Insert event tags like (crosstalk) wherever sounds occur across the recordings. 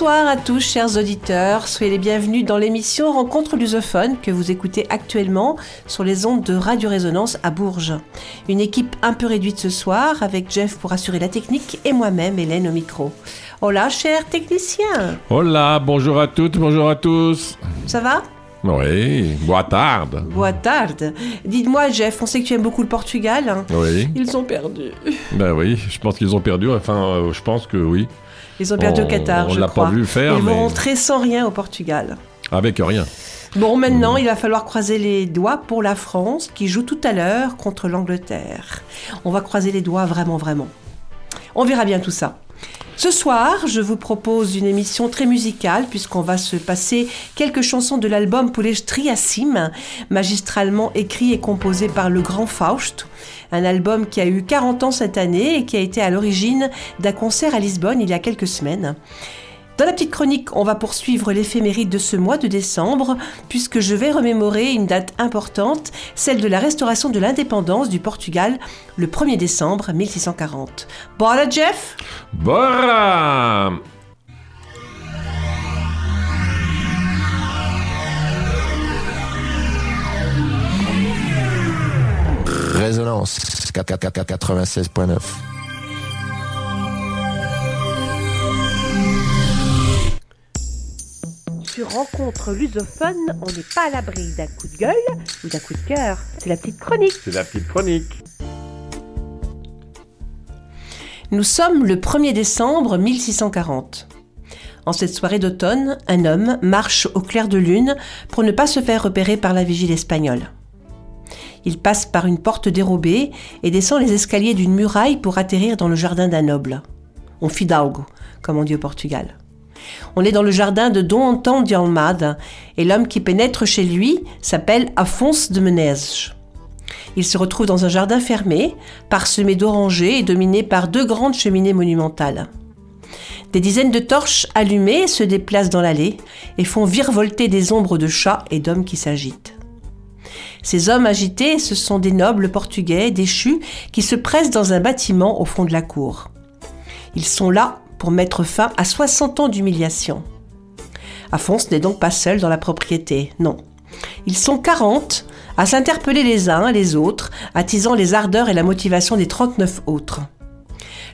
Bonsoir à tous, chers auditeurs. Soyez les bienvenus dans l'émission Rencontre lusophone que vous écoutez actuellement sur les ondes de Radio Résonance à Bourges. Une équipe un peu réduite ce soir avec Jeff pour assurer la technique et moi-même, Hélène, au micro. Hola, cher technicien. Hola, bonjour à toutes, bonjour à tous. Ça va? Oui, boa tarde. Boa tarde. Dites-moi, Jeff, on sait que tu aimes beaucoup le Portugal. hein? Oui, Ils ont perdu. ben oui, je pense qu'ils ont perdu, enfin, euh, je pense que oui. Ils ont perdu On- au Qatar, on je l'a crois. pas vu faire, Ils vont rentrer sans rien au Portugal. Avec rien. Bon, maintenant, il va falloir croiser les doigts pour la France qui joue tout à l'heure contre l'Angleterre. On va croiser les doigts vraiment, vraiment. On verra bien tout ça. Ce soir, je vous propose une émission très musicale puisqu'on va se passer quelques chansons de l'album Poulet Triassim, magistralement écrit et composé par le grand Faust. Un album qui a eu 40 ans cette année et qui a été à l'origine d'un concert à Lisbonne il y a quelques semaines. Dans la petite chronique, on va poursuivre l'éphéméride de ce mois de décembre, puisque je vais remémorer une date importante, celle de la restauration de l'indépendance du Portugal, le 1er décembre 1640. Bora, Jeff? Bora Résonance 96.9. Sur Rencontre lusophone, on n'est pas à l'abri d'un coup de gueule ou d'un coup de cœur. C'est la petite chronique. C'est la petite chronique. Nous sommes le 1er décembre 1640. En cette soirée d'automne, un homme marche au clair de lune pour ne pas se faire repérer par la vigile espagnole. Il passe par une porte dérobée et descend les escaliers d'une muraille pour atterrir dans le jardin d'un noble. Un fidalgo, comme on dit au Portugal. On est dans le jardin de Dom Anton de Almada et l'homme qui pénètre chez lui s'appelle Afonso de Menezes. Il se retrouve dans un jardin fermé, parsemé d'orangers et dominé par deux grandes cheminées monumentales. Des dizaines de torches allumées se déplacent dans l'allée et font virevolter des ombres de chats et d'hommes qui s'agitent. Ces hommes agités, ce sont des nobles portugais déchus qui se pressent dans un bâtiment au fond de la cour. Ils sont là pour mettre fin à 60 ans d'humiliation. Afonso n'est donc pas seul dans la propriété, non. Ils sont 40 à s'interpeller les uns les autres, attisant les ardeurs et la motivation des 39 autres.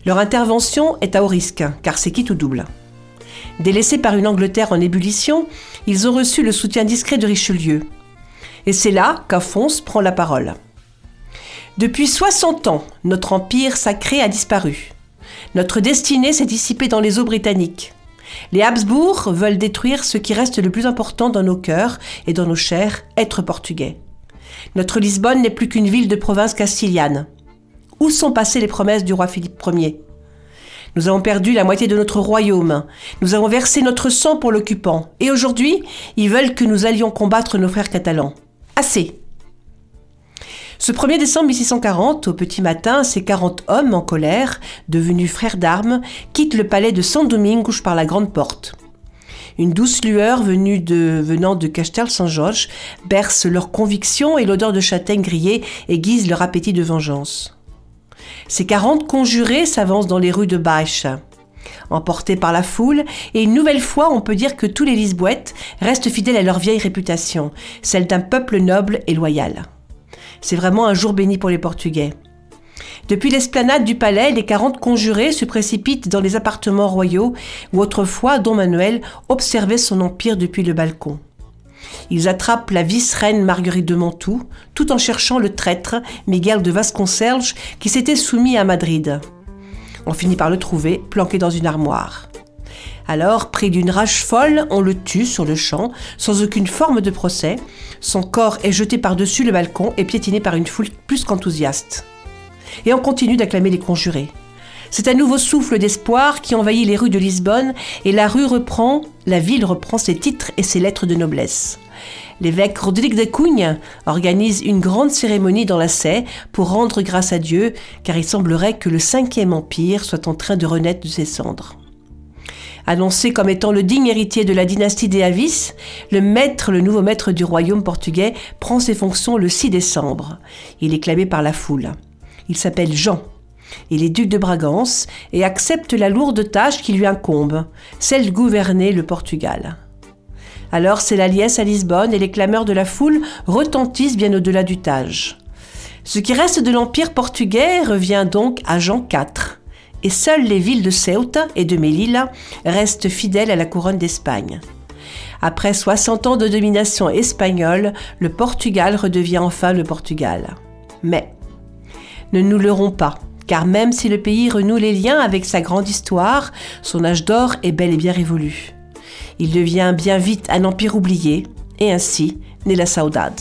Leur intervention est à haut risque, car c'est qui tout double? Délaissés par une Angleterre en ébullition, ils ont reçu le soutien discret de Richelieu. Et c'est là qu'Afonso prend la parole. Depuis 60 ans, notre empire sacré a disparu. Notre destinée s'est dissipée dans les eaux britanniques. Les Habsbourg veulent détruire ce qui reste le plus important dans nos cœurs et dans nos chairs, être portugais. Notre Lisbonne n'est plus qu'une ville de province castillane. Où sont passées les promesses du roi Philippe Ier? Nous avons perdu la moitié de notre royaume. Nous avons versé notre sang pour l'occupant. Et aujourd'hui, ils veulent que nous allions combattre nos frères catalans. Assez ce 1er décembre 1640, au petit matin, ces 40 hommes en colère, devenus frères d'armes, quittent le palais de San Domingos par la grande porte. Une douce lueur venue de, venant de Castel Saint-Georges berce leurs convictions et l'odeur de châtaigne grillée aiguise leur appétit de vengeance. Ces 40 conjurés s'avancent dans les rues de Baix. Emportés par la foule, et une nouvelle fois, on peut dire que tous les Lisboètes restent fidèles à leur vieille réputation, celle d'un peuple noble et loyal. C'est vraiment un jour béni pour les Portugais. Depuis l'esplanade du palais, les 40 conjurés se précipitent dans les appartements royaux où autrefois Don Manuel observait son empire depuis le balcon. Ils attrapent la vice-reine Marguerite de Mantoue, tout en cherchant le traître Miguel de Vasconcelos qui s'était soumis à Madrid. On finit par le trouver, planqué dans une armoire. Alors, pris d'une rage folle, on le tue sur le champ, sans aucune forme de procès. Son corps est jeté par-dessus le balcon et piétiné par une foule plus qu'enthousiaste. Et on continue d'acclamer les conjurés. C'est un nouveau souffle d'espoir qui envahit les rues de Lisbonne et la rue reprend, la ville reprend ses titres et ses lettres de noblesse. L'évêque Rodrigue de Cunha organise une grande cérémonie dans la Sé pour rendre grâce à Dieu, car il semblerait que le cinquième empire soit en train de renaître de ses cendres. Annoncé comme étant le digne héritier de la dynastie des Avis, le maître, le nouveau maître du royaume portugais, prend ses fonctions le 6 décembre. Il est clamé par la foule. Il s'appelle Jean. Il est duc de Bragance et accepte la lourde tâche qui lui incombe, celle de gouverner le Portugal. Alors c'est la liesse à Lisbonne et les clameurs de la foule retentissent bien au-delà du Tage. Ce qui reste de l'Empire portugais revient donc à Jean IV, et seules les villes de Ceuta et de Melilla restent fidèles à la couronne d'Espagne. Après 60 ans de domination espagnole, le Portugal redevient enfin le Portugal. Mais ne nous leurrons pas, car même si le pays renoue les liens avec sa grande histoire, son âge d'or est bel et bien révolu. Il devient bien vite un empire oublié, et ainsi naît la saudade.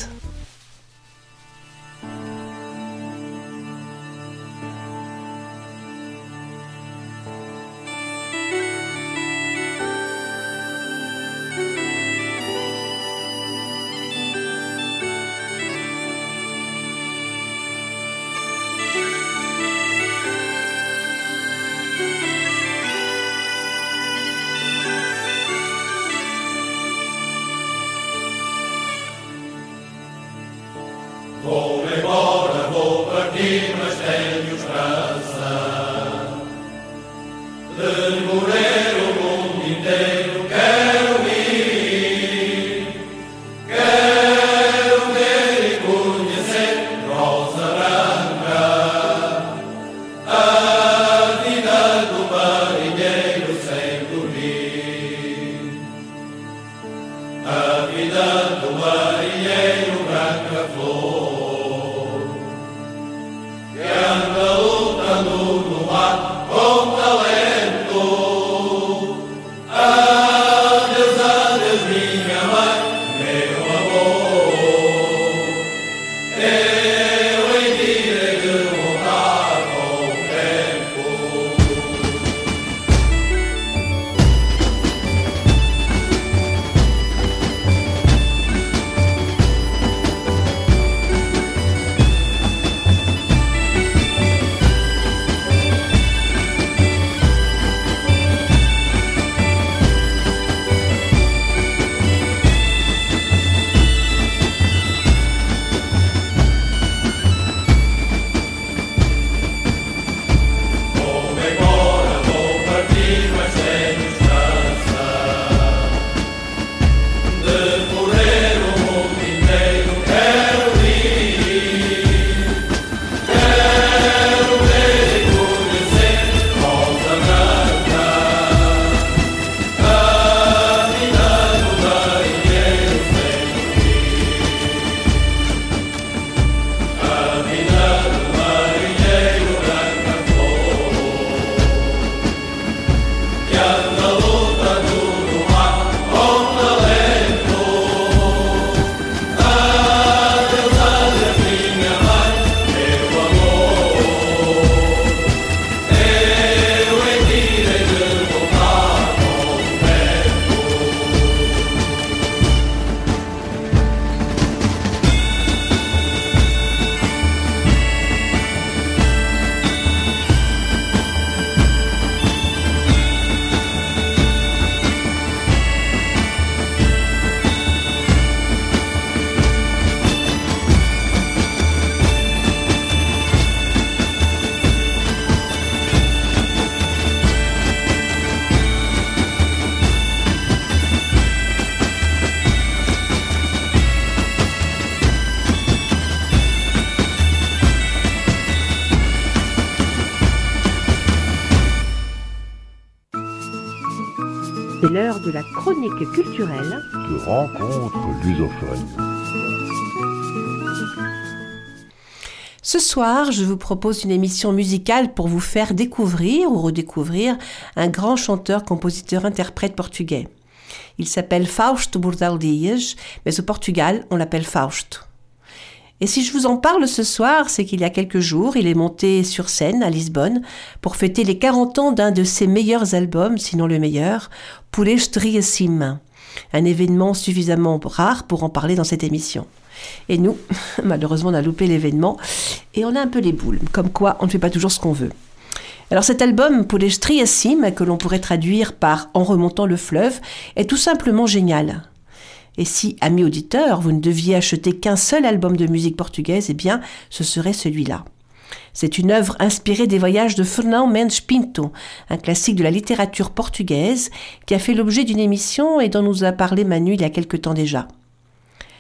C'est l'heure de la chronique culturelle de rencontre lusophone. Ce soir, je vous propose une émission musicale pour vous faire découvrir ou redécouvrir un grand chanteur, compositeur, interprète portugais. Il s'appelle Fausto Bordal Dias, mais au Portugal, on l'appelle Fausto. Et si je vous en parle ce soir, c'est qu'il y a quelques jours, il est monté sur scène à Lisbonne pour fêter les 40 ans d'un de ses meilleurs albums, sinon le meilleur, Sim, un événement suffisamment rare pour en parler dans cette émission. Et nous, (laughs) malheureusement, on a loupé l'événement et on a un peu les boules, comme quoi on ne fait pas toujours ce qu'on veut. Alors cet album, Sim, que l'on pourrait traduire par En remontant le fleuve, est tout simplement génial. Et si, amis auditeurs, vous ne deviez acheter qu'un seul album de musique portugaise, eh bien, ce serait celui-là. C'est une œuvre inspirée des voyages de Fernão Mendes Pinto, un classique de la littérature portugaise qui a fait l'objet d'une émission et dont nous a parlé Manu il y a quelque temps déjà.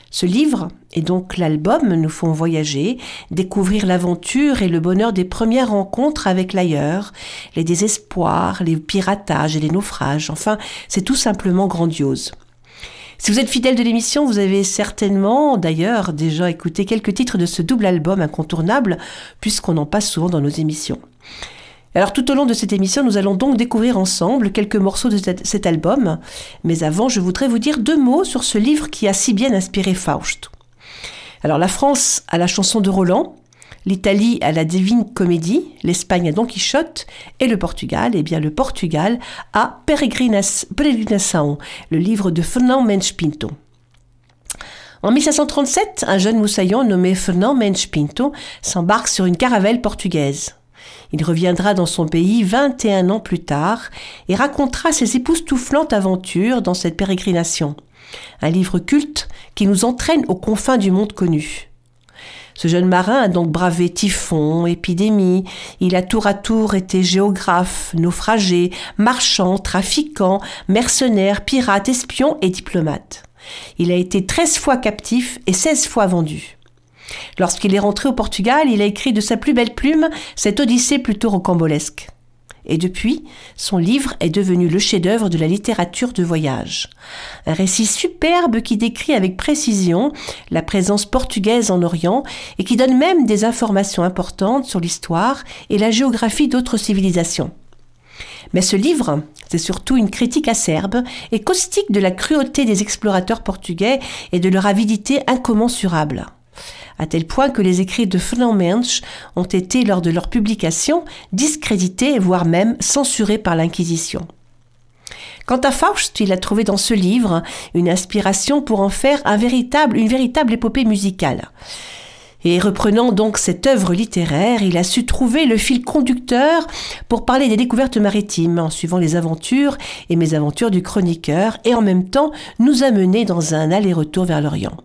Ce livre, et donc l'album, nous font voyager, découvrir l'aventure et le bonheur des premières rencontres avec l'ailleurs, les désespoirs, les piratages et les naufrages. Enfin, c'est tout simplement grandiose. Si vous êtes fidèle de l'émission, vous avez certainement d'ailleurs déjà écouté quelques titres de ce double album incontournable, puisqu'on en passe souvent dans nos émissions. Alors tout au long de cette émission, nous allons donc découvrir ensemble quelques morceaux de cet album. Mais avant, je voudrais vous dire deux mots sur ce livre qui a si bien inspiré Faust. Alors la France a la chanson de Roland, l'Italie a la Divine Comédie, l'Espagne a Don Quichotte et le Portugal, eh bien le Portugal a Peregrinação, le livre de Fernão Mendes Pinto. En 1537, un jeune moussaillon nommé Fernão Mendes Pinto s'embarque sur une caravelle portugaise. Il reviendra dans son pays 21 ans plus tard et racontera ses époustouflantes aventures dans cette pérégrination. Un livre culte qui nous entraîne aux confins du monde connu. Ce jeune marin a donc bravé typhon, épidémie, il a tour à tour été géographe, naufragé, marchand, trafiquant, mercenaire, pirate, espion et diplomate. Il a été 13 fois captif et 16 fois vendu. Lorsqu'il est rentré au Portugal, il a écrit de sa plus belle plume cette odyssée plutôt rocambolesque. Et depuis, son livre est devenu le chef-d'œuvre de la littérature de voyage. Un récit superbe qui décrit avec précision la présence portugaise en Orient et qui donne même des informations importantes sur l'histoire et la géographie d'autres civilisations. Mais ce livre, c'est surtout une critique acerbe et caustique de la cruauté des explorateurs portugais et de leur avidité incommensurable à tel point que les écrits de Fernand Mensch ont été, lors de leur publication, discrédités, voire même censurés par l'Inquisition. Quant à Faust, il a trouvé dans ce livre une inspiration pour en faire une véritable épopée musicale. Et reprenant donc cette œuvre littéraire, il a su trouver le fil conducteur pour parler des découvertes maritimes, en suivant les aventures et mésaventures du chroniqueur, et en même temps nous amener dans un aller-retour vers l'Orient.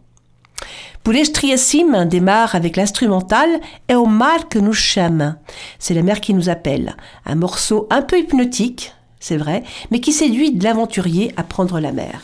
Poulestriasim démarre avec l'instrumental Et au mar que nous chame. C'est la mer qui nous appelle. Un morceau un peu hypnotique, c'est vrai, mais qui séduit l'aventurier à prendre la mer.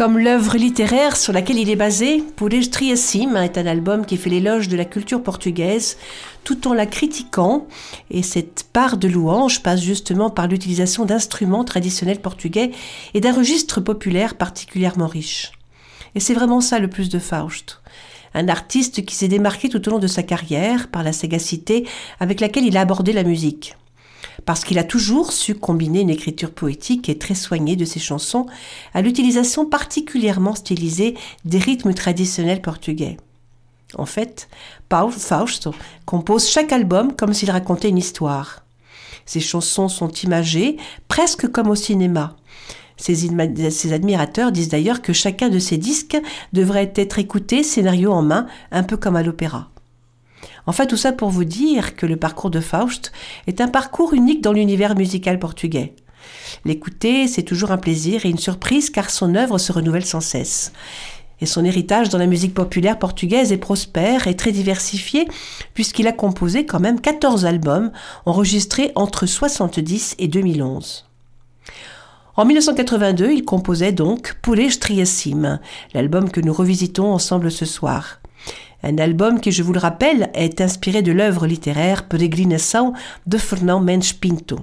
Comme l'œuvre littéraire sur laquelle il est basé, Pulesh Triacim est un album qui fait l'éloge de la culture portugaise tout en la critiquant, et cette part de louange passe justement par l'utilisation d'instruments traditionnels portugais et d'un registre populaire particulièrement riche. Et c'est vraiment ça le plus de Faust. Un artiste qui s'est démarqué tout au long de sa carrière par la sagacité avec laquelle il a abordé la musique parce qu'il a toujours su combiner une écriture poétique et très soignée de ses chansons à l'utilisation particulièrement stylisée des rythmes traditionnels portugais. En fait, Paulo Fausto compose chaque album comme s'il racontait une histoire. Ses chansons sont imagées presque comme au cinéma. Ses admirateurs disent d'ailleurs que chacun de ses disques devrait être écouté scénario en main, un peu comme à l'opéra. Enfin, tout ça pour vous dire que le parcours de Faust est un parcours unique dans l'univers musical portugais. L'écouter, c'est toujours un plaisir et une surprise car son œuvre se renouvelle sans cesse. Et son héritage dans la musique populaire portugaise est prospère et très diversifié puisqu'il a composé quand même 14 albums enregistrés entre 70 et 2011. En 1982, il composait donc Poulet Striacim, l'album que nous revisitons ensemble ce soir. Un album qui, je vous le rappelle, est inspiré de l'œuvre littéraire Peregrinação de Fernão Mendes Pinto.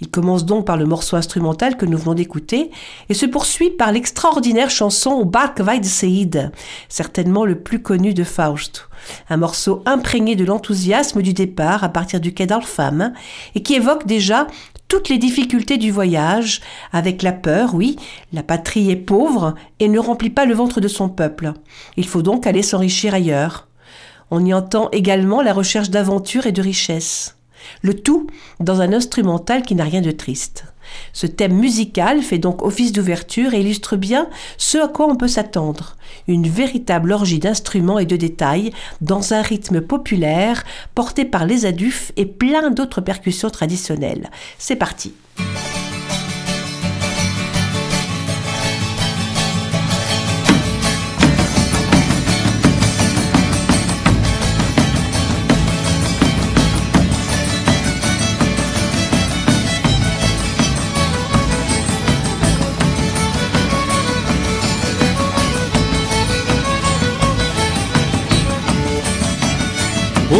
Il commence donc par le morceau instrumental que nous venons d'écouter et se poursuit par l'extraordinaire chanson de Seid, certainement le plus connu de Faust. Un morceau imprégné de l'enthousiasme du départ à partir du quai d'Alfam et qui évoque déjà toutes les difficultés du voyage, avec la peur, oui, la patrie est pauvre et ne remplit pas le ventre de son peuple. Il faut donc aller s'enrichir ailleurs. On y entend également la recherche d'aventure et de richesse. Le tout dans un instrumental qui n'a rien de triste. Ce thème musical fait donc office d'ouverture et illustre bien ce à quoi on peut s'attendre. Une véritable orgie d'instruments et de détails dans un rythme populaire porté par les adufs et plein d'autres percussions traditionnelles. C'est parti.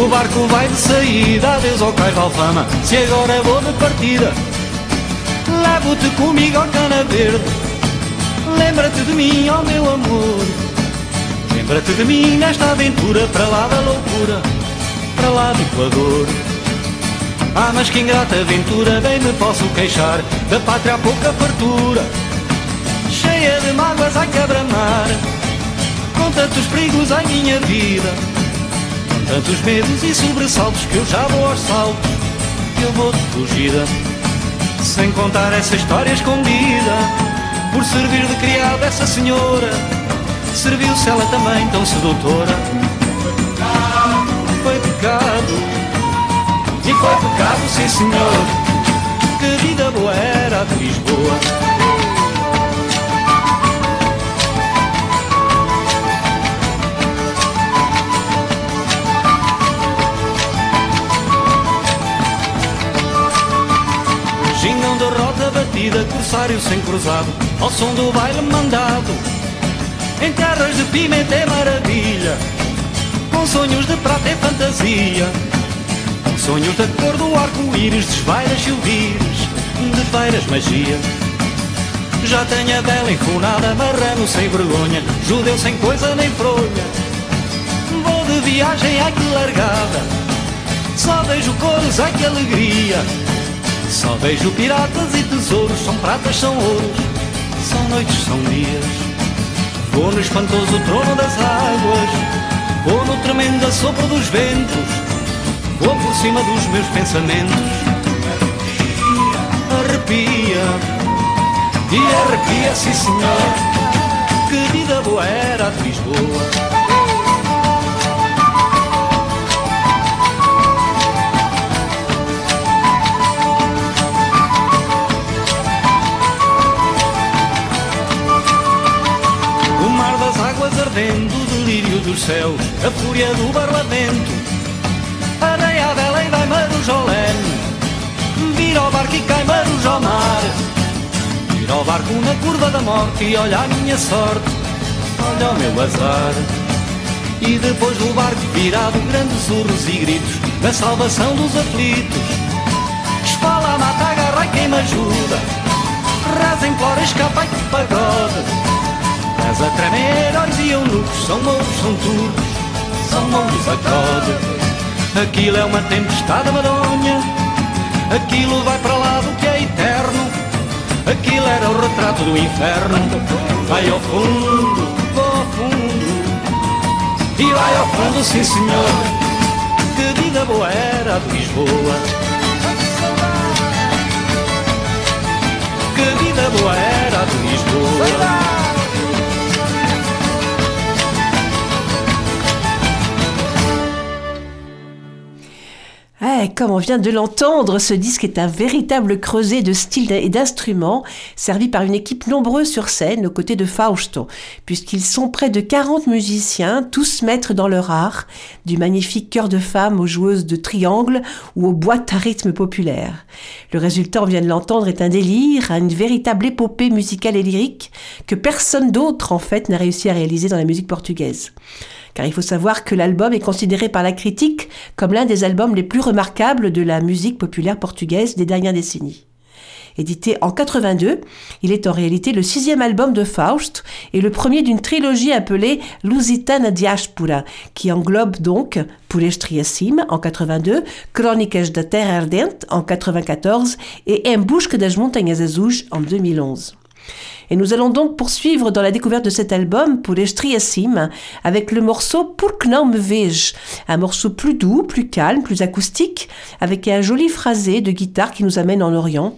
O barco vai de saída, adeus ao cais Alfama. Se agora vou de partida Levo-te comigo ao cana verde. Lembra-te de mim, ó oh meu amor. Lembra-te de mim nesta aventura Para lá da loucura, para lá do Equador. Ah, mas que ingrata aventura Bem me posso queixar Da pátria há pouca fartura Cheia de mágoas a quebra-mar. Com tantos perigos à minha vida Tantos medos e sobressaltos que eu já vou aos saltos. Que eu vou de fugida Sem contar essa história escondida Por servir de criada essa senhora Serviu-se ela também tão sedutora. Foi pecado E foi pecado, sim senhor. Que vida boa era de Lisboa corsário sem cruzado, ao som do baile mandado. Em terras de pimenta é maravilha, com sonhos de prata é fantasia. Sonhos da cor do arco-íris, desvairas silvires, de feiras magia. Já tenho a bela enfunada, marrano sem vergonha, judeu sem coisa nem fronha. Vou de viagem, ai que largada, só vejo cores, ai que alegria. Só vejo piratas e tesouros, são pratas, são ouros, são noites, são dias. Vou no espantoso trono das águas, vou no tremendo assopro dos ventos, vou por cima dos meus pensamentos. Arrepia, e arrepia, sim senhor, que vida boa era de Lisboa. Ardendo o delírio dos céus, a fúria do barlamento. Areia a bela e vai Marujolene, vira ao barco e cai Marujo ao mar. Ir ao barco na curva da morte e olha a minha sorte, olha o meu azar. E depois do barco virado, grandes urros e gritos da salvação dos aflitos. Espala, mata, agarra e quem me ajuda. Reza, implora, escapa e que Mas a tremer, olhos e eunucos, são mouros, são turcos, são mouros a. Aquilo é uma tempestade madonha, aquilo vai para lá do que é eterno. Aquilo era o retrato do inferno. Vai ao fundo, vou ao fundo. E vai ao fundo, sim senhor. Que vida boa era a de Lisboa. Que vida boa era de Lisboa. Comme on vient de l'entendre, ce disque est un véritable creuset de styles et d'instruments, servi par une équipe nombreuse sur scène aux côtés de Fausto, puisqu'ils sont près de 40 musiciens, tous maîtres dans leur art, du magnifique chœur de femmes aux joueuses de triangles ou aux boîtes à rythme populaires. Le résultat, on vient de l'entendre, est un délire, une véritable épopée musicale et lyrique que personne d'autre, en fait, n'a réussi à réaliser dans la musique portugaise car il faut savoir que l'album est considéré par la critique comme l'un des albums les plus remarquables de la musique populaire portugaise des dernières décennies. Édité en 82, il est en réalité le sixième album de Faust et le premier d'une trilogie appelée Lusitana Diaspora, qui englobe donc Pulestriacim en 82, Crónicas da Terra Ardente en 94 et Em Busca das Montanhas Azuis en 2011. Et nous allons donc poursuivre dans la découverte de cet album pour Estriassim avec le morceau Pour que me un morceau plus doux, plus calme, plus acoustique, avec un joli phrasé de guitare qui nous amène en Orient.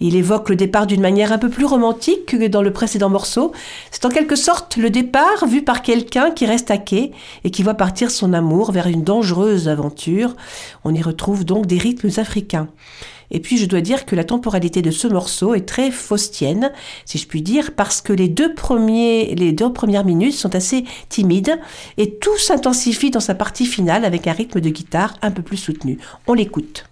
Il évoque le départ d'une manière un peu plus romantique que dans le précédent morceau. C'est en quelque sorte le départ vu par quelqu'un qui reste à quai et qui voit partir son amour vers une dangereuse aventure. On y retrouve donc des rythmes africains. Et puis je dois dire que la temporalité de ce morceau est très faustienne, si je puis dire, parce que les deux, premiers, les deux premières minutes sont assez timides et tout s'intensifie dans sa partie finale avec un rythme de guitare un peu plus soutenu. On l'écoute.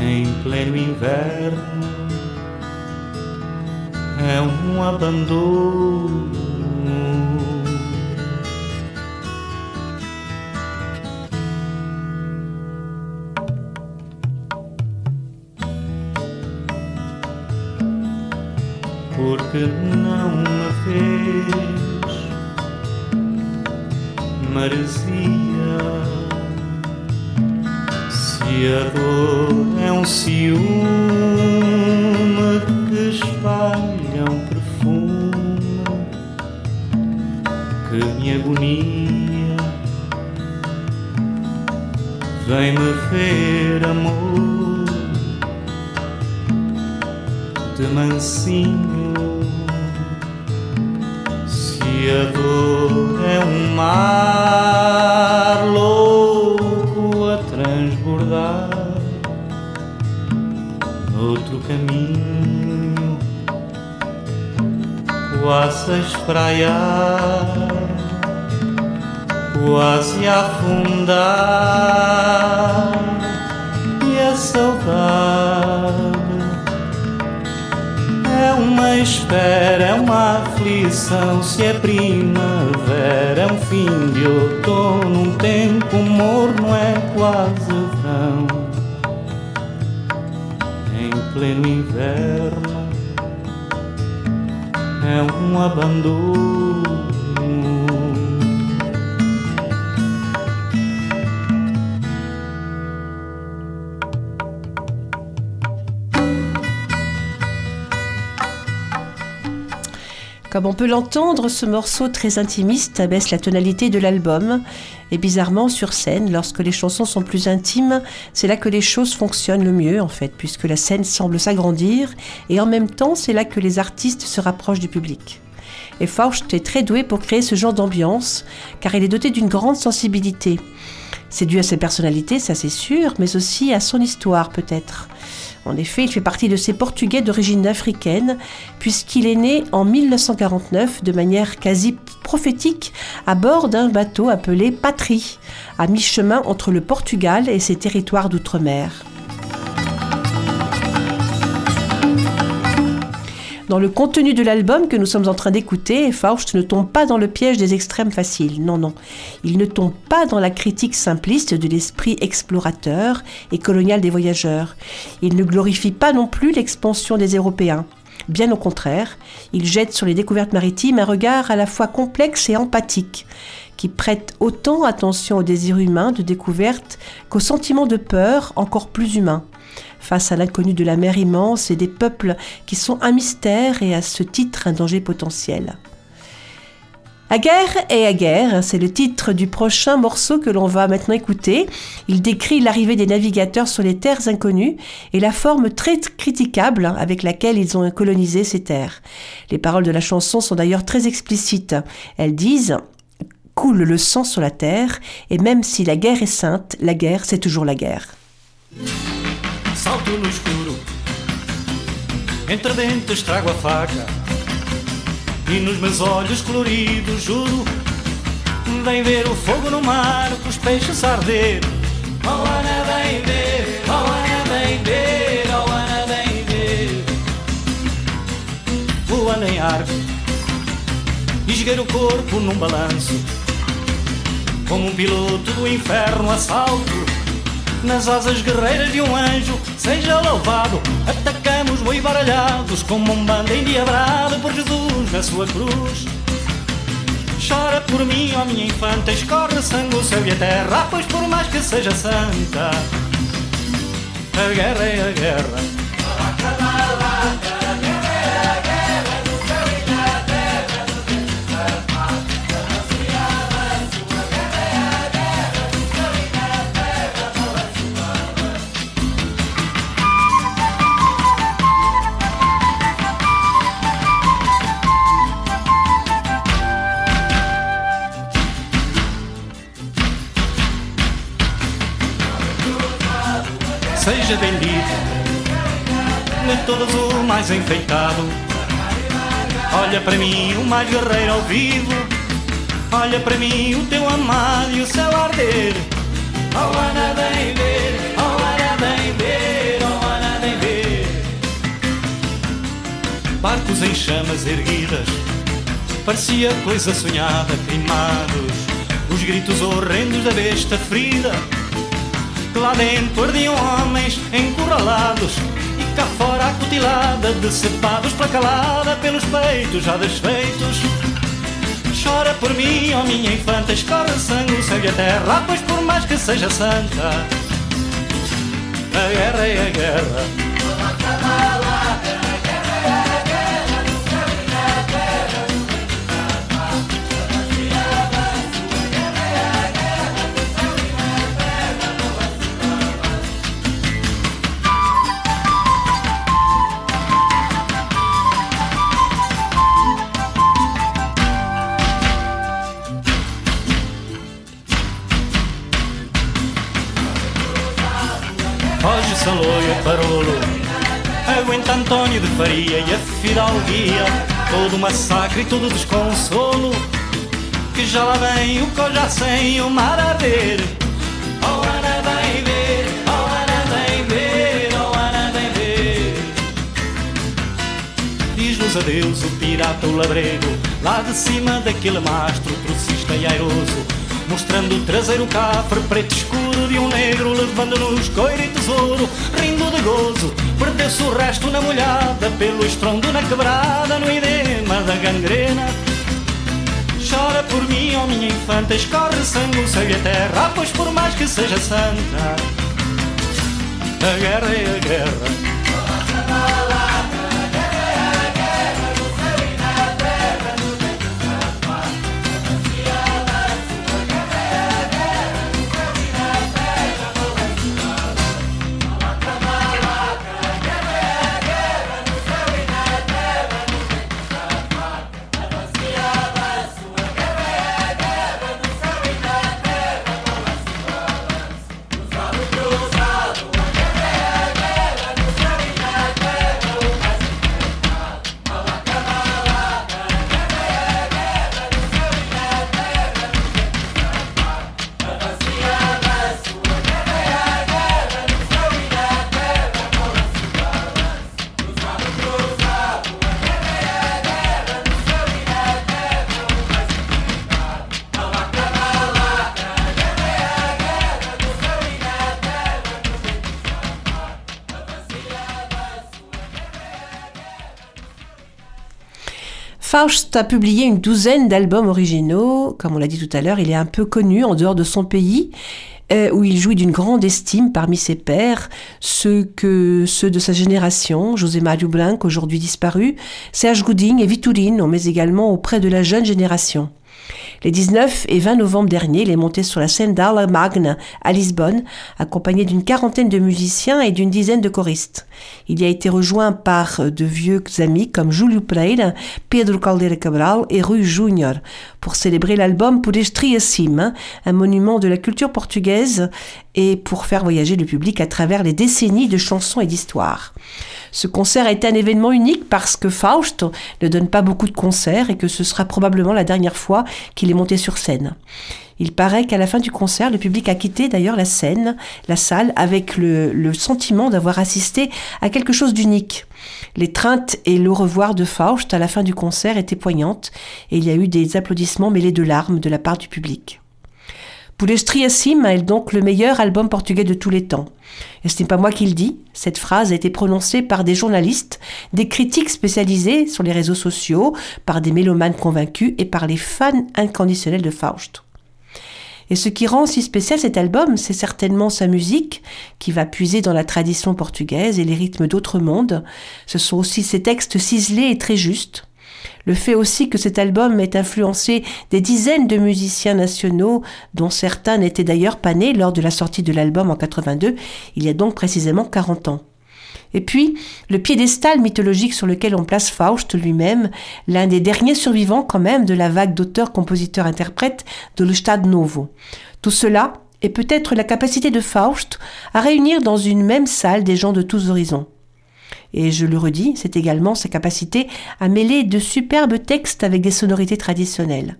Em pleno inverno, é um abandono. porque não me fez maresia se a dor é um ciúme que espalha um perfume que me agonia. Vem me ver amor de mansinho. E a dor é um mar caminho, quase a espraiar, quase a afundar, e a saudade é uma espera, é uma aflição. Se é primavera, é um fim de outono, um tempo morno, é quase pleno inverno, é um abandono. Comme on peut l'entendre, ce morceau très intimiste abaisse la tonalité de l'album. Et bizarrement, sur scène, lorsque les chansons sont plus intimes, c'est là que les choses fonctionnent le mieux, en fait, puisque la scène semble s'agrandir, et en même temps, c'est là que les artistes se rapprochent du public. Et Faust est très doué pour créer ce genre d'ambiance, car il est doté d'une grande sensibilité. C'est dû à sa personnalité, ça c'est sûr, mais aussi à son histoire peut-être. En effet, il fait partie de ces Portugais d'origine africaine, puisqu'il est né en 1949 de manière quasi prophétique à bord d'un bateau appelé Patrie, à mi-chemin entre le Portugal et ses territoires d'outre-mer. Dans le contenu de l'album que nous sommes en train d'écouter, Faust ne tombe pas dans le piège des extrêmes faciles. Non, non. Il ne tombe pas dans la critique simpliste de l'esprit explorateur et colonial des voyageurs. Il ne glorifie pas non plus l'expansion des Européens. Bien au contraire, il jette sur les découvertes maritimes un regard à la fois complexe et empathique, qui prête autant attention au désir humain de découverte qu'au sentiment de peur encore plus humain face à l'inconnu de la mer immense et des peuples qui sont un mystère et à ce titre un danger potentiel. Aguerre et Aguerre, c'est le titre du prochain morceau que l'on va maintenant écouter. Il décrit l'arrivée des navigateurs sur les terres inconnues et la forme très critiquable avec laquelle ils ont colonisé ces terres. Les paroles de la chanson sont d'ailleurs très explicites. Elles disent Coule le sang sur la terre, et même si la guerre est sainte, la guerre c'est toujours la guerre. Salto no escuro. Entre dentes trago a faca e nos meus olhos coloridos juro. Vem ver o fogo no mar, os peixes arder. Oh Ana, vem ver, oh Ana, vem ver, oh Ana, vem ver. Voando em arco, esgueiro o corpo num balanço, como um piloto do inferno assalto nas asas guerreiras de um anjo, seja louvado. Atacamos boi baralhados como um bando endiabrado por Jesus na sua cruz. Chora por mim, ó minha infanta, escorre sangue o céu e a terra, pois por mais que seja santa, a guerra é a guerra. Seja bendito, de todos o mais enfeitado. Olha para mim o mais guerreiro ao vivo, olha para mim o teu amado e o céu arder. Oh Ana, vem ver, oh Ana, vem ver, oh Ana, vem ver. Barcos em chamas erguidas, parecia coisa sonhada, queimados. Os gritos horrendos da besta ferida Lá dentro ardiam homens encurralados E cá fora a cutilada Decepados pela calada Pelos peitos já desfeitos. Chora por mim, ó oh minha infanta Escorre sangue, o céu e a terra Pois por mais que seja santa A guerra é a guerra massacre e todo desconsolo. Que já lá vem o já sei, o mar a ver. Oh, Ana, vem ver, oh, Ana, vem ver, oh, Ana, vem ver. Diz-nos adeus o pirata, o labrego, lá de cima daquele mastro, trocista e airoso. Mostrando o traseiro cafre preto escuro de um negro Levando-nos coiro e tesouro, rindo de gozo Perdeu-se o resto na molhada Pelo estrondo na quebrada No edema da gangrena. Chora por mim, ó oh minha infanta Escorre sangue, o céu e a terra Pois por mais que seja santa A guerra é a guerra Faust a publié une douzaine d'albums originaux. Comme on l'a dit tout à l'heure, il est un peu connu en dehors de son pays. Euh, où il jouit d'une grande estime parmi ses pairs, ceux, que, ceux de sa génération, José Mario Blanc, aujourd'hui disparu, Serge Gouding et Vitorino, mais également auprès de la jeune génération. Les 19 et 20 novembre dernier, il est monté sur la scène d'Arla Magna à Lisbonne, accompagné d'une quarantaine de musiciens et d'une dizaine de choristes. Il y a été rejoint par de vieux amis comme Júlio Pereira, Pedro Caldeira Cabral et Rui Júnior pour célébrer l'album Podestria Sim, un monument de la culture portugaise et pour faire voyager le public à travers les décennies de chansons et d'histoires. Ce concert a été un événement unique parce que Faust ne donne pas beaucoup de concerts et que ce sera probablement la dernière fois qu'il est monté sur scène. Il paraît qu'à la fin du concert, le public a quitté d'ailleurs la scène, la salle, avec le, sentiment d'avoir assisté à quelque chose d'unique. L'étreinte et le revoir de Faust à la fin du concert étaient poignantes et il y a eu des applaudissements mêlés de larmes de la part du public. Sim est donc le meilleur album portugais de tous les temps. Et ce n'est pas moi qui le dis, cette phrase a été prononcée par des journalistes, des critiques spécialisés sur les réseaux sociaux, par des mélomanes convaincus et par les fans inconditionnels de Faust. Et ce qui rend si spécial cet album, c'est certainement sa musique, qui va puiser dans la tradition portugaise et les rythmes d'autres mondes. Ce sont aussi ses textes ciselés et très justes. Le fait aussi que cet album ait influencé des dizaines de musiciens nationaux, dont certains n'étaient d'ailleurs pas nés lors de la sortie de l'album en 82, il y a donc précisément 40 ans. Et puis, le piédestal mythologique sur lequel on place Faust lui-même, l'un des derniers survivants quand même de la vague d'auteurs, compositeurs, interprètes de l'Estad Novo. Tout cela, est peut-être la capacité de Faust à réunir dans une même salle des gens de tous horizons. Et je le redis, c'est également sa capacité à mêler de superbes textes avec des sonorités traditionnelles.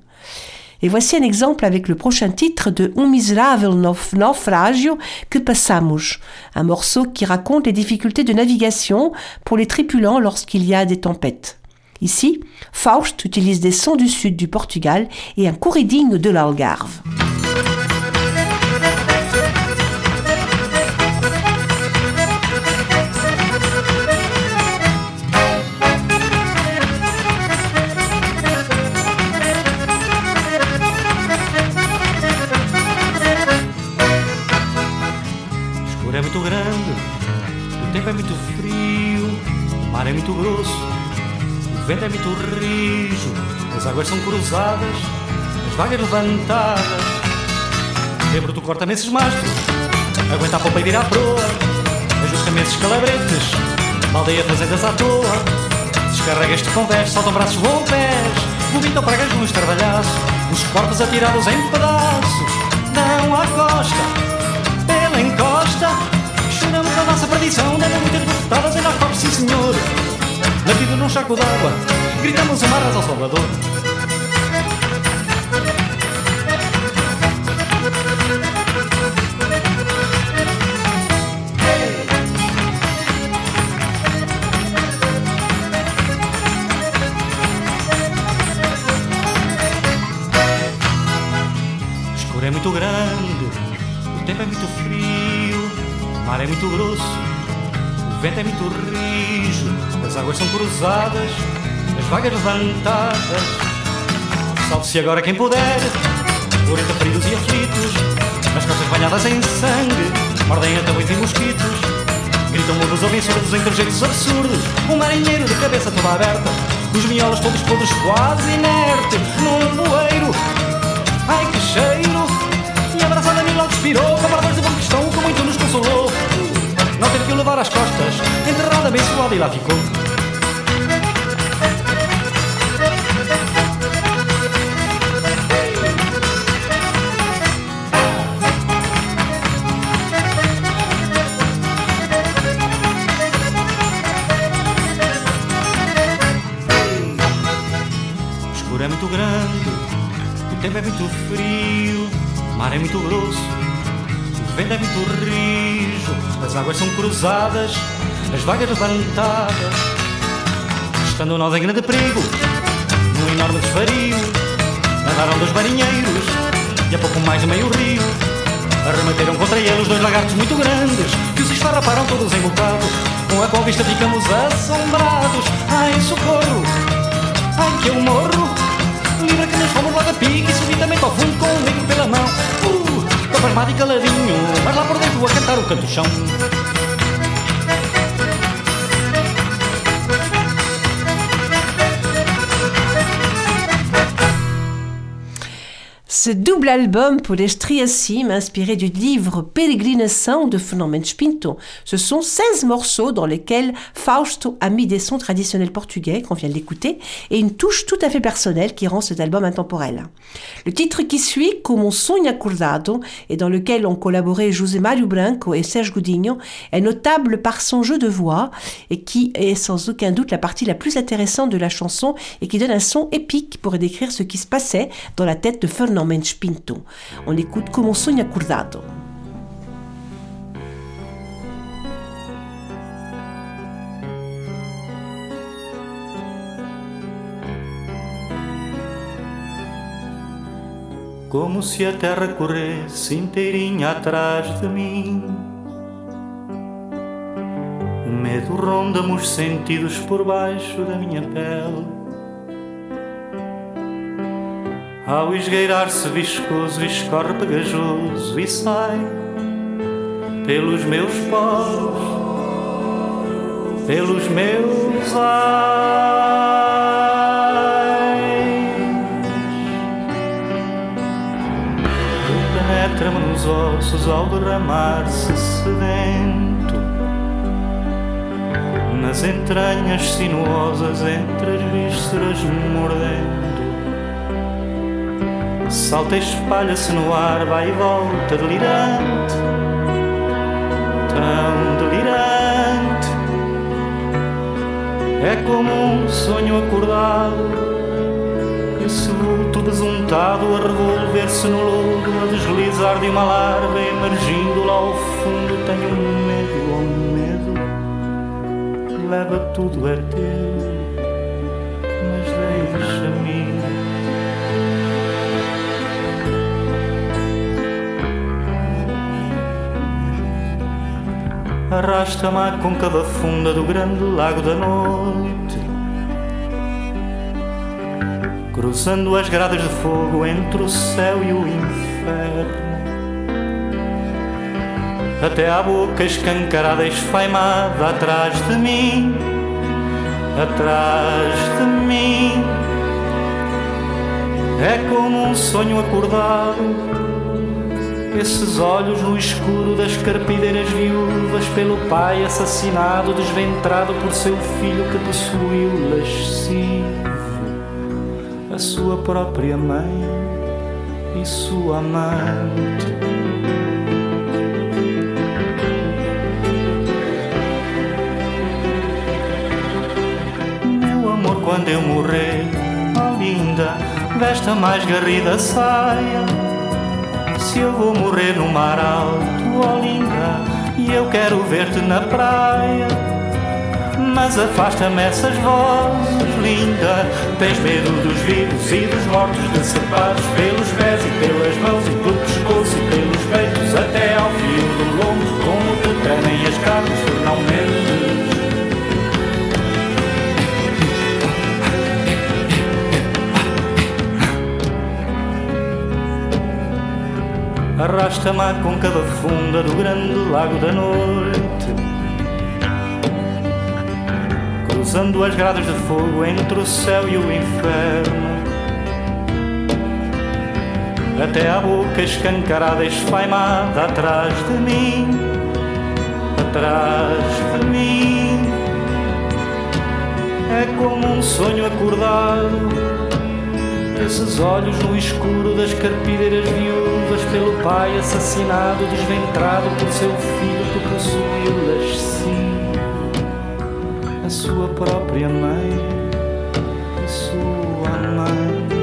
Et voici un exemple avec le prochain titre de Un miserável naufragio que passamos, un morceau qui raconte les difficultés de navigation pour les tripulants lorsqu'il y a des tempêtes. Ici, Faust utilise des sons du sud du Portugal et un corridinho de l'Algarve. Muito frio, o mar é muito grosso, o vento é muito rijo, as águas são cruzadas, as vagas levantadas. Lembro-te corta-me esses mastros, aguenta a popa e vira a proa, ajusta-me esses calabretes, baldeia fazendas à toa. Descarrega este convés, saltam braços, voam pés, vomitam pragas no estardalhaço, os corpos atirados em pedaços. Não à costa, tradição deve muitas bofetadas em nós próprios, sim senhor. Na vida num charco d'água, gritamos amarras ao Salvador. escuro é muito grande, o tempo é muito frio, o mar é muito grosso, o vento é muito rijo, as águas são cruzadas, as vagas levantadas. Salve-se agora quem puder, por entre feridos e aflitos, as costas banhadas em sangue, mordem até e mosquitos. Gritam mudos ouvem surdos em trejeitos absurdos Um marinheiro de cabeça toda aberta Os miolos todos podres quase inerte Num bueiro Ai que cheiro E abraçada a mim logo expirou Camaradores de bom cristão que muito nos consolou Não ter que o levar às costas. Enterrada bem suada e lá ficou. O escuro é muito grande, o tempo é muito frio, o mar é muito grosso, o vento é muito rijo, as águas são cruzadas, as vagas levantadas. Estando nós em grande perigo, num enorme desvario, nadaram dois marinheiros e a pouco mais de meio rio. Arremeteram contra eles dois lagartos muito grandes que os esfarraparam todos em bocado. Com a qual vista ficamos assombrados. Ai, socorro! Ai que eu morro Livra que nos fomos logo a pique E subitamente ao fundo com o negro pela mão pasmado e caladinho Mas lá por dentro a cantar o canto chão Ce double album pour les Striasim, inspiré du livre Peregrinação de Fernand Mendes Pinto, ce sont 16 morceaux dans lesquels Fausto a mis des sons traditionnels portugais, qu'on vient d'écouter, et une touche tout à fait personnelle qui rend cet album intemporel. Le titre qui suit, Como sonho acordado, et dans lequel ont collaboré José Mário Branco et Serge Godinho, est notable par son jeu de voix, et qui est sans aucun doute la partie la plus intéressante de la chanson, et qui donne un son épique pour décrire ce qui se passait dans la tête de Fernand Mendes Pinto. On Como um sonho acordado. Como se a terra corresse inteirinha atrás de mim O medo ronda-me os sentidos por baixo da minha pele Ao esgueirar-se viscoso, escorre pegajoso e sai Pelos meus poros, pelos meus ais. Penetra-me nos ossos ao derramar-se sedento Nas entranhas sinuosas entre as vísceras mordendo Salta e espalha-se no ar, vai e volta delirante Tão delirante É como um sonho acordado esse vulto besuntado a revolver-se no lodo, a deslizar de uma larva, emergindo lá ao fundo. Tenho medo, oh medo, leva tudo é teu, mas deixa-me. Arrasta-me à côncava funda do grande lago da noite cruzando as grades de fogo entre o céu e o inferno. Até à boca escancarada esfaimada atrás de mim, atrás de mim. É como um sonho acordado, esses olhos no escuro das carpideiras viúvas, pelo pai assassinado, desventrado por seu filho que possuiu lascivo a sua própria mãe e sua amante. Meu amor, quando eu morrer, oh linda, veste a mais garrida saia se eu vou morrer no mar alto, oh linda, e eu quero ver-te na praia. Mas afasta-me essas vozes, linda. Tens medo dos vivos e dos mortos, decepados pelos pés e pelas mãos e pelo pescoço e pelos peitos, até ao fio do lombo, como te tremem as carnes, tu Arrasta-me à côncava funda do grande lago da noite. Cruzando as grades de fogo entre o céu e o inferno. Até à boca escancarada esfaimada atrás de mim. Atrás de mim. É como um sonho acordado esses olhos no escuro das carpideiras viúvas pelo pai assassinado, desventrado por seu filho que possuiu-las sim, a sua própria mãe, a sua amante.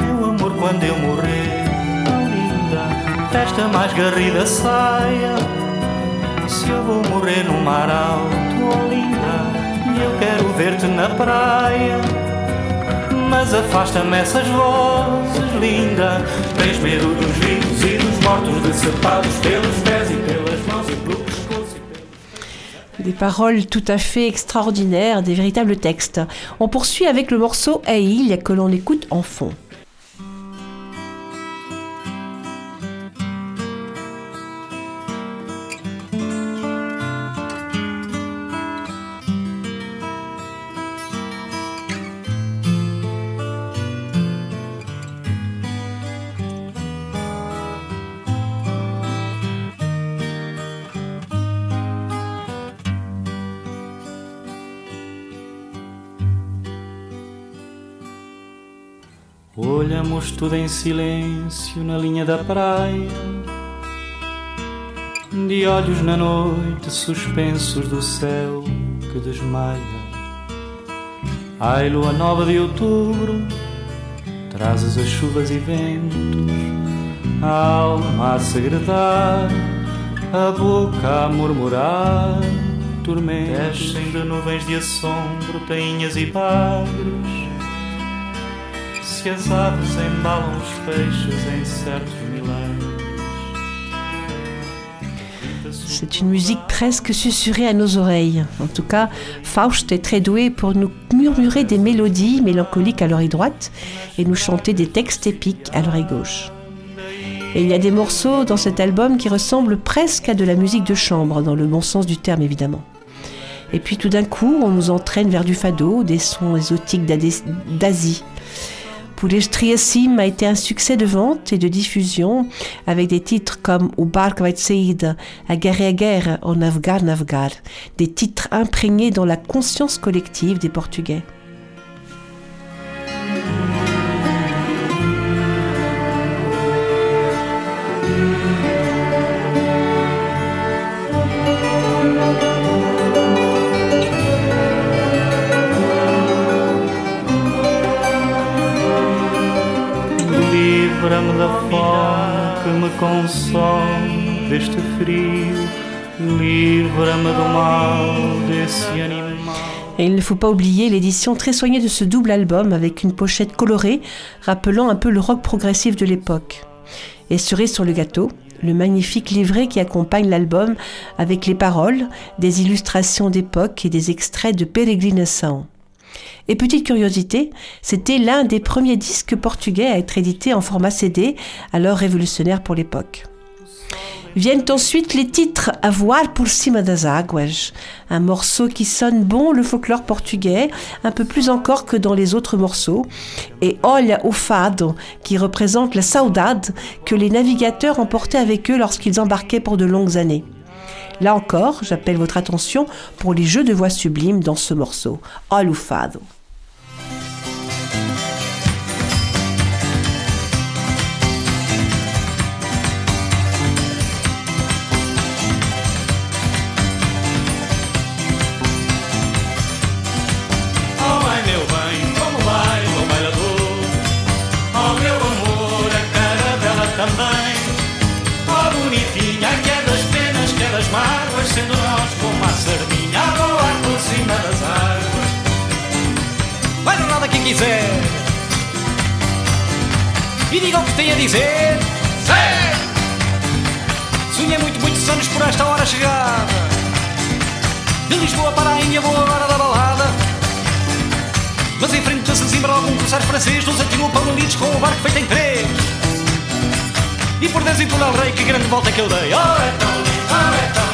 Meu amor, quando eu morrer, tão linda, festa mais garrida saia Des paroles tout à fait extraordinaires, des véritables textes. On poursuit avec le morceau Aïl que l'on écoute en fond. Tudo em silêncio na linha da praia, de olhos na noite suspensos do céu que desmaia. Ai, lua nova de outubro, trazes as chuvas e ventos, a alma a segredar, a boca a murmurar, tormentos. Descem de nuvens de assombro, tainhas e bagres C'est une musique presque susurrée à nos oreilles. En tout cas, Faust est très doué pour nous murmurer des mélodies mélancoliques à l'oreille droite et nous chanter des textes épiques à l'oreille gauche. Et il y a des morceaux dans cet album qui ressemblent presque à de la musique de chambre, dans le bon sens du terme évidemment. Et puis tout d'un coup, on nous entraîne vers du fado, des sons exotiques d'Asie. Poulet Triasim a été un succès de vente et de diffusion avec des titres comme O Barco vai saída, A guerre à guerre, O Navgar Navgar, des titres imprégnés dans la conscience collective des Portugais. Et il ne faut pas oublier l'édition très soignée de ce double album avec une pochette colorée rappelant un peu le rock progressif de l'époque. Et cerise sur le gâteau, le magnifique livret qui accompagne l'album avec les paroles, des illustrations d'époque et des extraits de Peregrinação. Et petite curiosité, c'était l'un des premiers disques portugais à être édité en format CD, alors révolutionnaire pour l'époque. Viennent ensuite les titres A voar por cima das águas, un morceau qui sonne bon le folklore portugais, un peu plus encore que dans les autres morceaux, et Olha o fado, qui représente la saudade que les navigateurs emportaient avec eux lorsqu'ils embarquaient pour de longues années. Là encore, j'appelle votre attention pour les jeux de voix sublimes dans ce morceau, Olha o fado. Dizer. Sim! Sonhei muito, muitos anos por esta hora chegada. De Lisboa para a Índia vou agora da balada. Mas em frente a Sesimbra algum cruçar francês Nos atirou para Lides com o barco feito em três. E por e por El Rei que grande volta que eu dei. Oh, é tão oh, é tão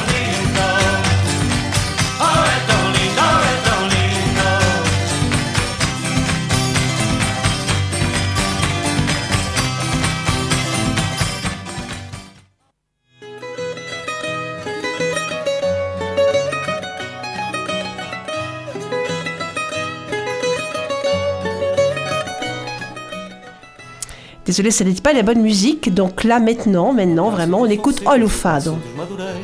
Désolé, ça n'était pas la bonne musique. Donc là, maintenant, maintenant, vraiment, on écoute dos Madureiras.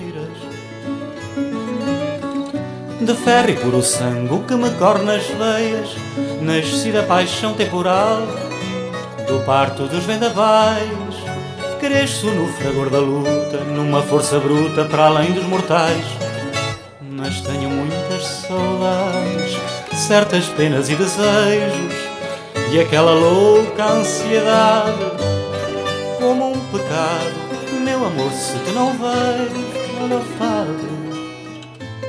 De ferro e puro sangue que me corre nas veias. Nasci da paixão temporal Do parto dos vendavais. Cresço no fragor da luta Numa força bruta para além dos mortais. Mas tenho muitas saudades Certas penas e desejos E aquela louca ansiedade como um pecado. Meu amor, se te não vejo, olha fado.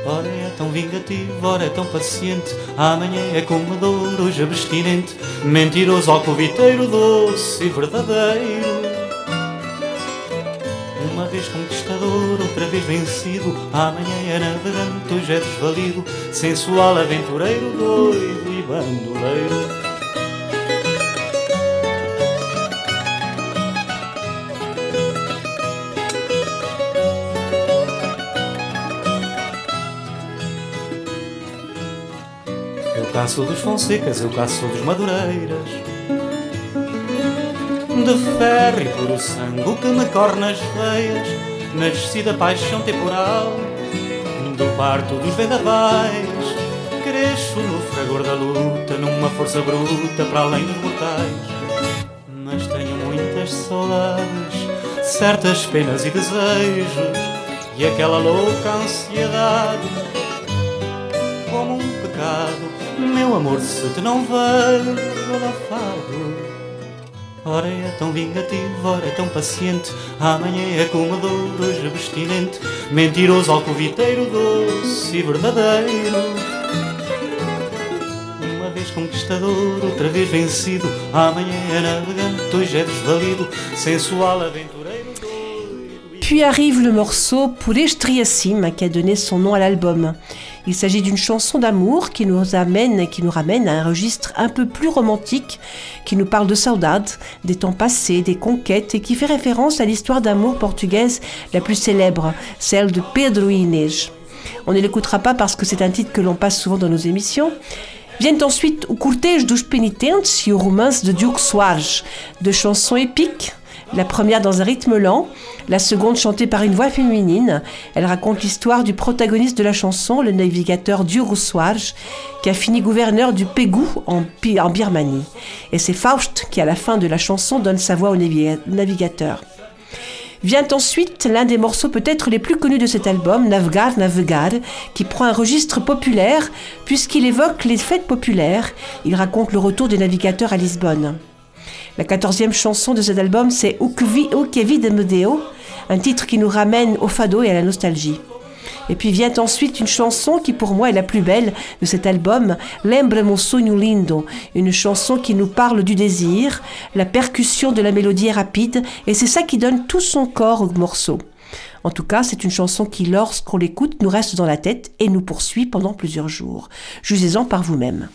Ora é tão vingativo, ora é tão paciente. Amanhã é comador, hoje abstinente. Mentiroso, alcoviteiro, doce e verdadeiro. Uma vez conquistador, outra vez vencido. Amanhã é navegante, hoje é desvalido. Sensual, aventureiro, doido e bandoleiro. Caço dos Fonsecas, eu caço dos Madureiras. De ferro e puro sangue que me corre nas veias Nasci da paixão temporal Do parto dos vendavais. Cresço no fragor da luta Numa força bruta para além dos mortais. Mas tenho muitas saudades Certas penas e desejos E aquela louca ansiedade Meu amor, se te não vejo, olha fado. Ora é tão vingativo, ora é tão paciente. Amanhã é comador, hoje abstinente. Mentiroso, alcoviteiro, doce e verdadeiro. Uma vez conquistador, outra vez vencido. Amanhã é navegante, hoje é desvalido. Sensual, aventureiro, Puis arrive le morceau Pour Estriacim qui a donné son nom à l'album. Il s'agit d'une chanson d'amour qui nous amène, qui nous ramène à un registre un peu plus romantique, qui nous parle de saudade, des temps passés, des conquêtes et qui fait référence à l'histoire d'amour portugaise la plus célèbre, celle de Pedro Inês. On ne l'écoutera pas parce que c'est un titre que l'on passe souvent dans nos émissions. Viennent ensuite o Cortège dos Penitentes et au Romance de Diogo Soares, deux chansons épiques la première dans un rythme lent, la seconde chantée par une voix féminine. Elle raconte l'histoire du protagoniste de la chanson, le navigateur Soares, qui a fini gouverneur du Pégou en, Birmanie. Et c'est Faust qui, à la fin de la chanson, donne sa voix au navi- navigateur. Vient ensuite l'un des morceaux peut-être les plus connus de cet album, Navgar Navegar, qui prend un registre populaire puisqu'il évoque les fêtes populaires. Il raconte le retour des navigateurs à Lisbonne. La quatorzième chanson de cet album, c'est O que vi- O que vi de me deu, un titre qui nous ramène au fado et à la nostalgie. Et puis vient ensuite une chanson qui pour moi est la plus belle de cet album, Lembra mon sonho lindo, une chanson qui nous parle du désir, la percussion de la mélodie est rapide et c'est ça qui donne tout son corps au morceau. En tout cas, c'est une chanson qui, lorsqu'on l'écoute, nous reste dans la tête et nous poursuit pendant plusieurs jours. Jugez-en par vous-même.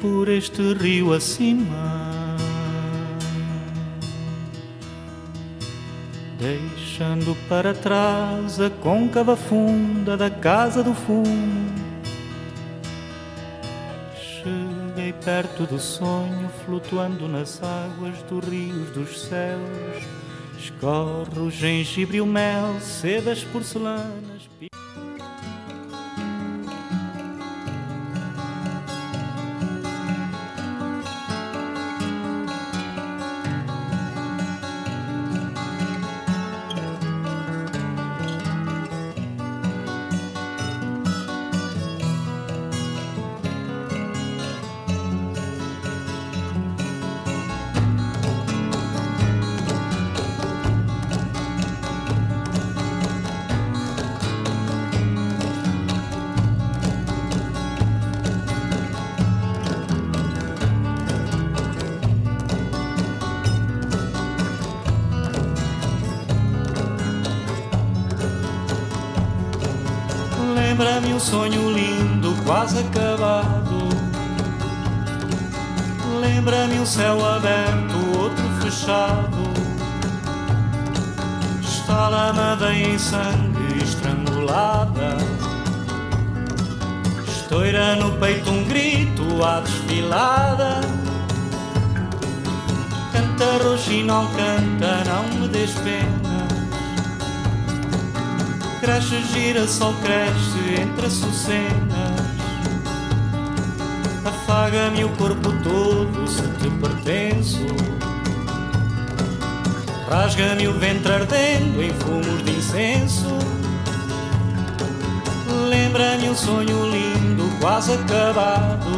Por este rio acima, deixando para trás a côncava funda da casa do fumo. Cheguei perto do sonho, flutuando nas águas dos rios dos céus. Escorre o gengibre e o mel, sedas porcelanas. Quase acabado. Lembra-me um céu aberto, outro fechado. Está lama em sangue estrangulada. Estoura no peito um grito à desfilada. Canta roxo não canta, não me des pena. Cresce, gira, sol cresce entre açucenas. Afaga-me o corpo todo se te pertenço. Rasga-me o ventre ardendo em fumos de incenso. Lembra-me um sonho lindo, quase acabado.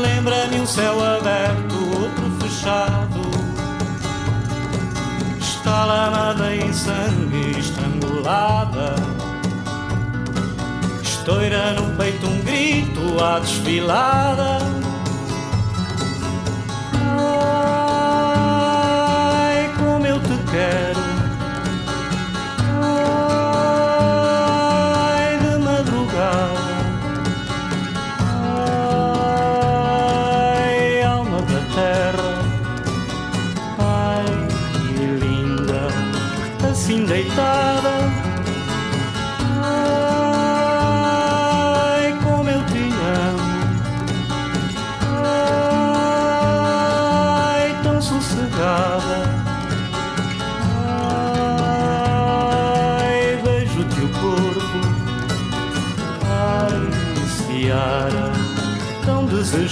Lembra-me um céu aberto, outro fechado. Está lamada em sangue estrangulada. Estoura no peito um grito à desfilada.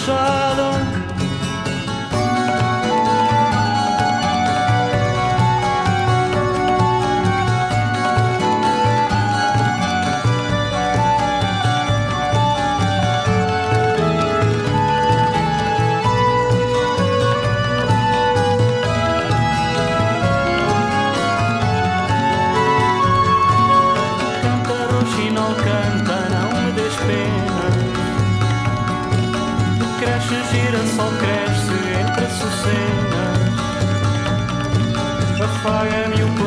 说。I am your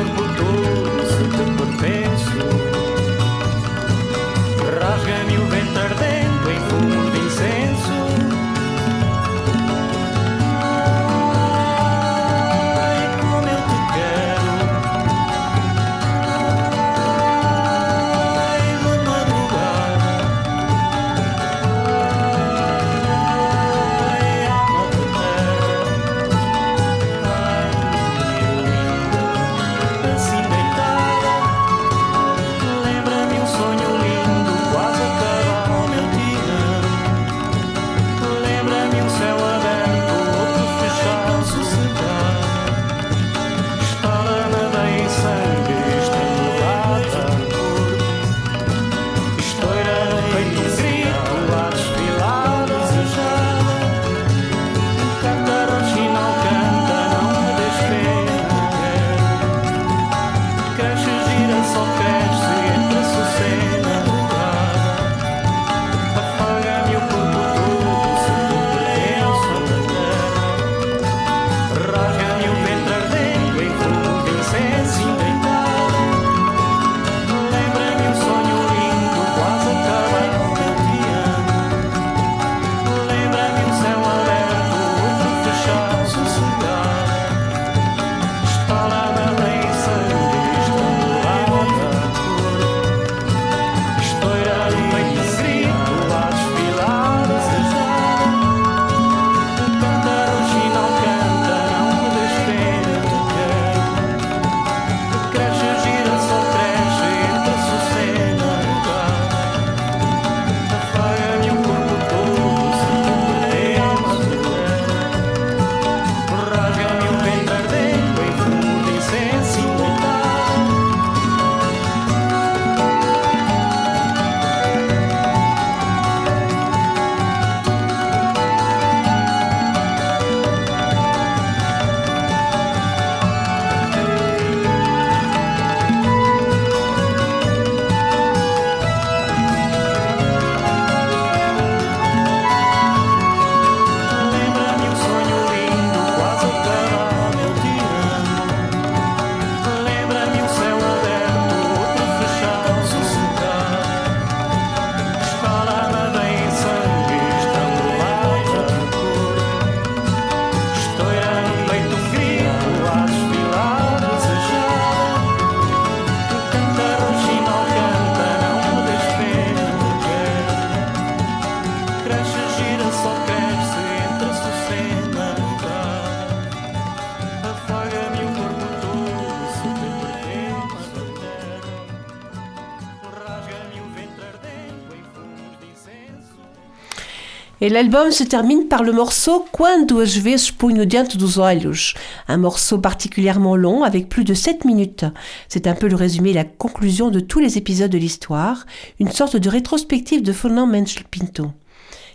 Et l'album se termine par le morceau Quando as vezes punho diante dos olhos, un morceau particulièrement long avec plus de 7 minutes. C'est un peu le résumé et la conclusion de tous les épisodes de l'histoire, une sorte de rétrospective de Fernand Menchel Pinto.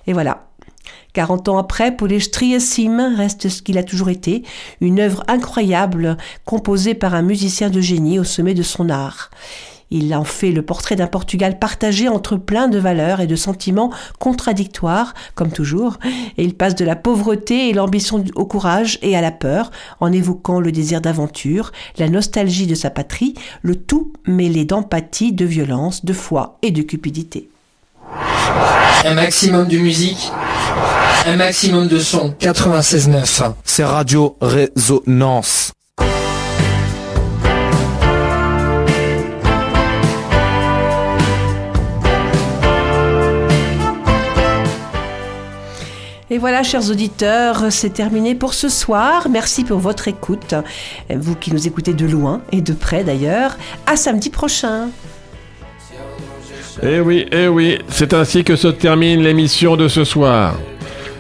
Et voilà. 40 ans après, Sim reste ce qu'il a toujours été, une œuvre incroyable composée par un musicien de génie au sommet de son art. Il en fait le portrait d'un Portugal partagé entre plein de valeurs et de sentiments contradictoires, comme toujours, et il passe de la pauvreté et l'ambition au courage et à la peur, en évoquant le désir d'aventure, la nostalgie de sa patrie, le tout mêlé d'empathie, de violence, de foi et de cupidité. Un maximum de musique, un maximum de son. 96.9, c'est Radio Résonance. Et voilà, chers auditeurs, c'est terminé pour ce soir. Merci pour votre écoute. Vous qui nous écoutez de loin et de près d'ailleurs. À samedi prochain. Eh oui, eh oui, c'est ainsi que se termine l'émission de ce soir.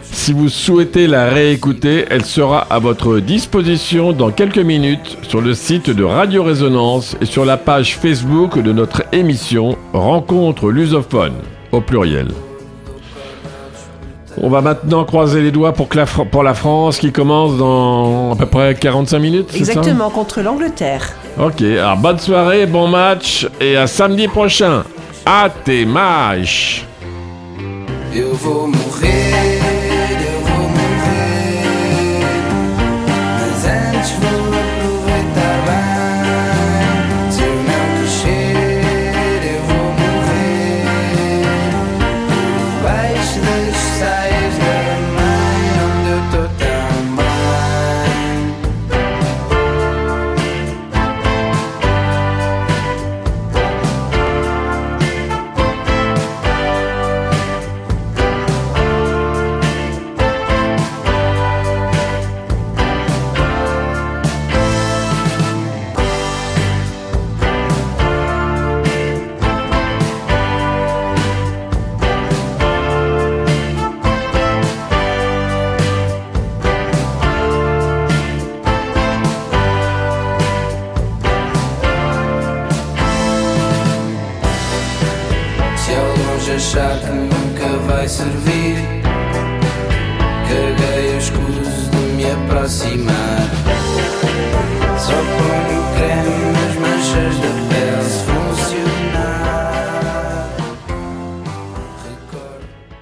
Si vous souhaitez la réécouter, elle sera à votre disposition dans quelques minutes sur le site de Radio Résonance et sur la page Facebook de notre émission Rencontre lusophone au pluriel. On va maintenant croiser les doigts pour, que la, pour la France qui commence dans à peu près 45 minutes. Exactement, contre l'Angleterre. Ok, alors bonne soirée, bon match et à samedi prochain. À tes matchs.